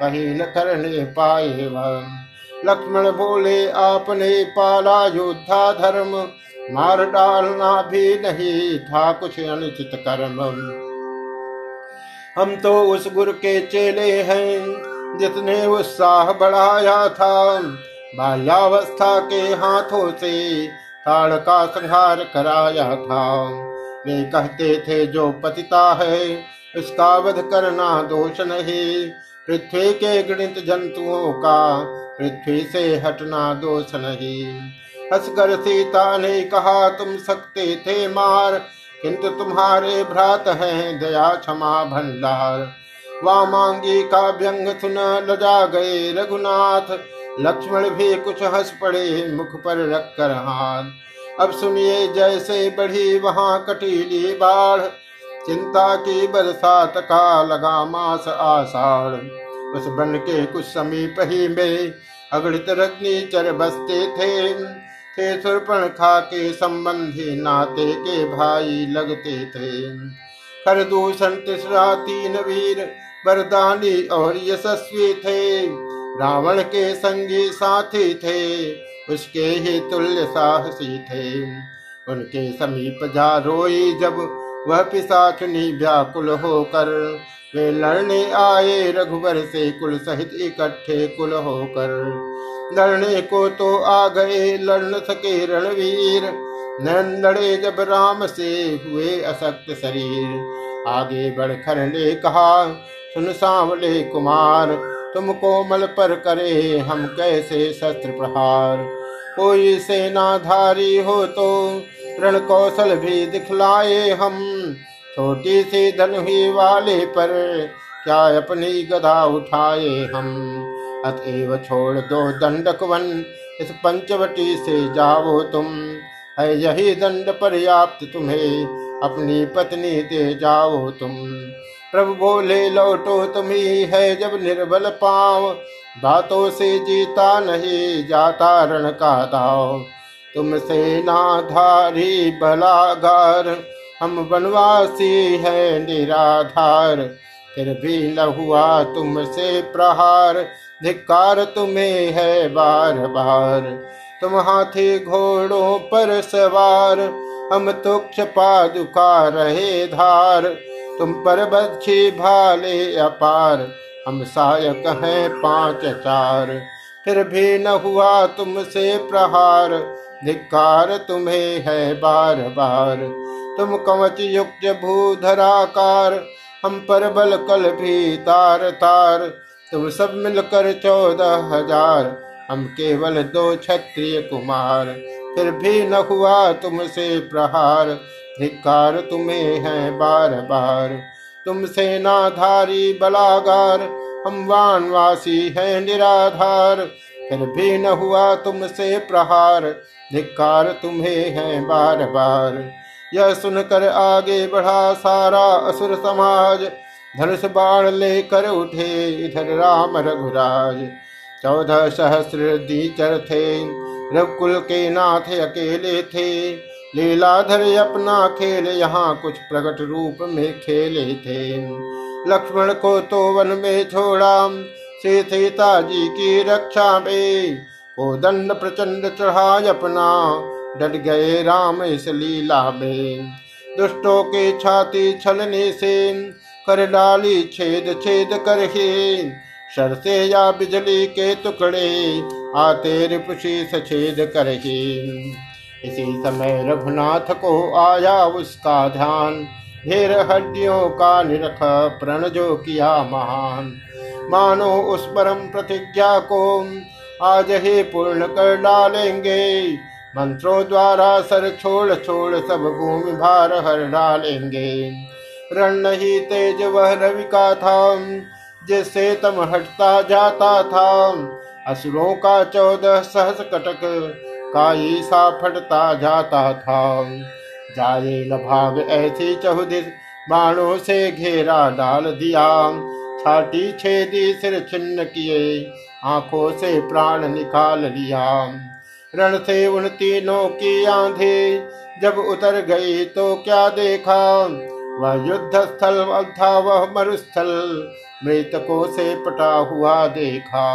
कहीं न करने पाए लक्ष्मण बोले, आपने पाला योद्धा धर्म, मार डालना भी नहीं था कुछ अनुचित कर्म। हम तो उस गुरु के चेले हैं जितने उत्साह बढ़ाया था। बाल्यावस्था के हाथों से ताड़ का संहार कराया था। वे कहते थे, जो पतिता है उसका वध करना दोष नहीं। पृथ्वी के गणित जंतुओं का पृथ्वी से हटना दोष नहीं। हंसकर सीता ने कहा, तुम सकते थे मार, किंतु तुम्हारे भ्रात हैं दया क्षमा भंडार। वामांगी का व्यंग सुन लजा गए रघुनाथ, लक्ष्मण भी कुछ हंस पड़े मुख पर रख कर हाथ अब सुनिए, जैसे बढ़ी वहाँ कटीली बाढ़ चिंता की बरसात का लगा मास आषाढ़। उस बन के कुछ समीप ही में अगणित रग्नि चर बसते थे। थे सुरपण खा के संबंधी नाते के भाई लगते थे। खरदूषण तीसरा तीन वीर वरदानी और यशस्वी थे। रावण के संगी साथी थे, उसके ही तुल्य साहसी थे। उनके समीप जा रोई जब वह पिसाचनी व्याकुल होकर। वे लड़ने आए रघुवर से, कुल सहित इकट्ठे कुल होकर। लड़ने को तो आ गए लड़ न सके रणवीर। नैन लड़े जब राम से हुए असक्त शरीर। आगे बढ़कर ले कहा, सुन सांवले कुमार, तुम कोमल पर करे हम कैसे शस्त्र प्रहार। कोई सेनाधारी हो तो रण कौशल भी दिखलाए हम। छोटी सी धन धनुही वाले पर क्या अपनी गधा उठाए हम? अतएव छोड़ दो दंडक वन इस पंचवटी से जाओ तुम। है यही दंड पर्याप्त तुम्हें, अपनी पत्नी दे जाओ तुम। प्रभु बोले, लौटो तुम्ही है जब निर्बल पाव बातों से जीता नहीं जाता रण का दाव। तुम सेनाधारी बलागार हम वनवासी है निराधार। फिर भी न हुआ तुमसे प्रहार धिकार तुम्हें है बार बार तुम हाथी घोड़ों पर सवार, हम तुक्ष पादुका रहे धार। तुम पर बच्ची भाले अपार, हम सायक हैं पाँच चार। फिर भी न हुआ तुमसे प्रहार धिकार तुम्हें है बार बार। तुम कवच युक्त भूधराकार, हम पर बल कल भी तार तार। तुम सब मिलकर चौदह हज़ार, हम केवल दो क्षत्रिय कुमार। फिर भी न हुआ तुमसे प्रहार धिकार तुम्हें है बार बार। तुम सेनाधारी बलागार, हम वानवासी है निराधार। फिर भी न हुआ तुमसे प्रहार धिकार तुम्हें है बार बार। यह सुनकर आगे बढ़ा सारा असुर समाज। धनुष बाण लेकर उठे इधर राम रघुराज। चौदह सहस्र दीचर थे, रघुकुल के नाथ अकेले थे। लीलाधर अपना खेल यहाँ कुछ प्रकट रूप में खेले थे। लक्ष्मण को तो वन में छोड़ा से सीता जी की रक्षा में वो दंड प्रचंड चढ़ाए अपना, डट गए राम इस लीला में। दुष्टों के छाती छलने से कर डाली छेद छेद कर ही। शर से या बिजली के टुकड़े आते रिपुषी सछेद कर ही। इसी समय रघुनाथ को आया उसका ध्यान, ढेर हड्डियों का निरख प्रण जो किया महान। मानो उस परम प्रतिज्ञा को आज ही पूर्ण कर डालेंगे। मंत्रों द्वारा सर छोड़ छोड़ सब भूमि भार हर डालेंगे। रण नहीं तेज वह रवि का था जिससे तम हटता जाता था असुरों का चौदह सहस कटक, काई सा फटता जाता था जाए न भाग ऐसी चौदिस बाणों से घेरा डाल दिया। छाटी छेदी सिर छिन्न किए आँखों से प्राण निकाल लिया। रण से उन तीनों की आंधी, जब उतर गई तो क्या देखा? वह युद्ध स्थल था वह मरुस्थल, मृतकों से पटा हुआ देखा।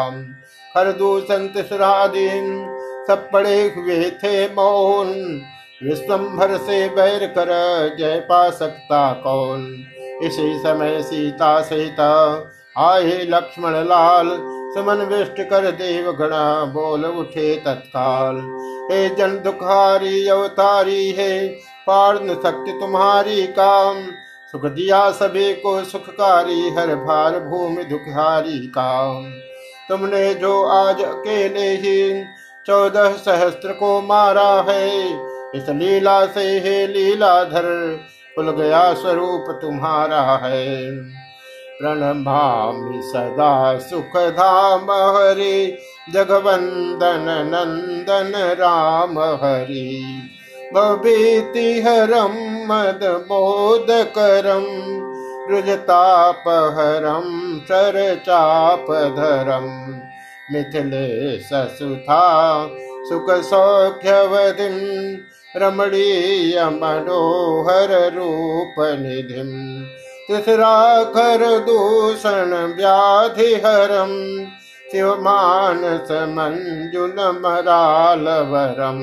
हर दूषण तीसरा दिन सब पड़े हुए थे मौन। विश्वभर से बैर कर जय पा सकता कौन? इसी समय सीता सीता, आए लक्ष्मण लाल सुमन विष्ट कर देव घड़ा बोल उठे तत्काल। हे जन दुखारी, अवतारी, है पार्ण शक्ति तुम्हारी काम। सुख दिया सभी को सुखकारी, हर भार भूमि दुखारी काम। तुमने जो आज अकेले ही चौदह सहस्त्र को मारा है, इस लीला से हे लीलाधर खुल गया स्वरूप तुम्हारा है। प्रणमामि सदा सुख धाम हरि जगवंदन नंदन राम हरि भीति हरम मद बोध करम रुजतापहरम सर चाप धरम मिथिले ससुथा सुख सौख्यवधिं तिसराखर दूषण व्याधिहरम शिवमानस मंजुल मरालवरम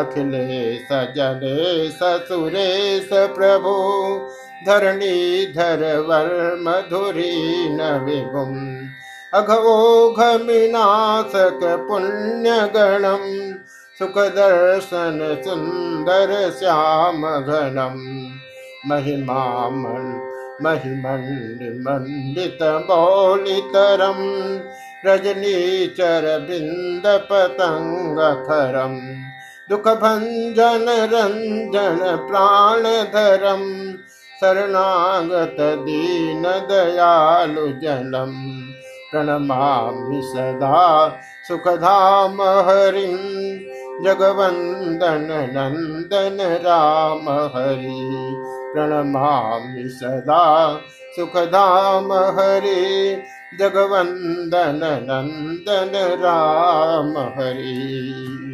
अखिलेश जनेश सुरेश प्रभु। धरणीधर वर मधुरी न विभुम। अघोघमिनाशक पुण्यगणम्। सुखदर्शन सुन्दर श्यामघनम् महिमामन् महिमण्डिमण्डितमौलितरम् रजनीचरबिन्दपतङ्गखरम् दुःखभञ्जन रञ्जन प्राणधरम्, शरणागत दीनदयालु जनम् प्रणमामि सदा सुखधाम हरिं जगवन्दन नन्दन राम हरि प्रणमामि सदा सुखधाम हरि जगवन्दन नन्दन राम हरि।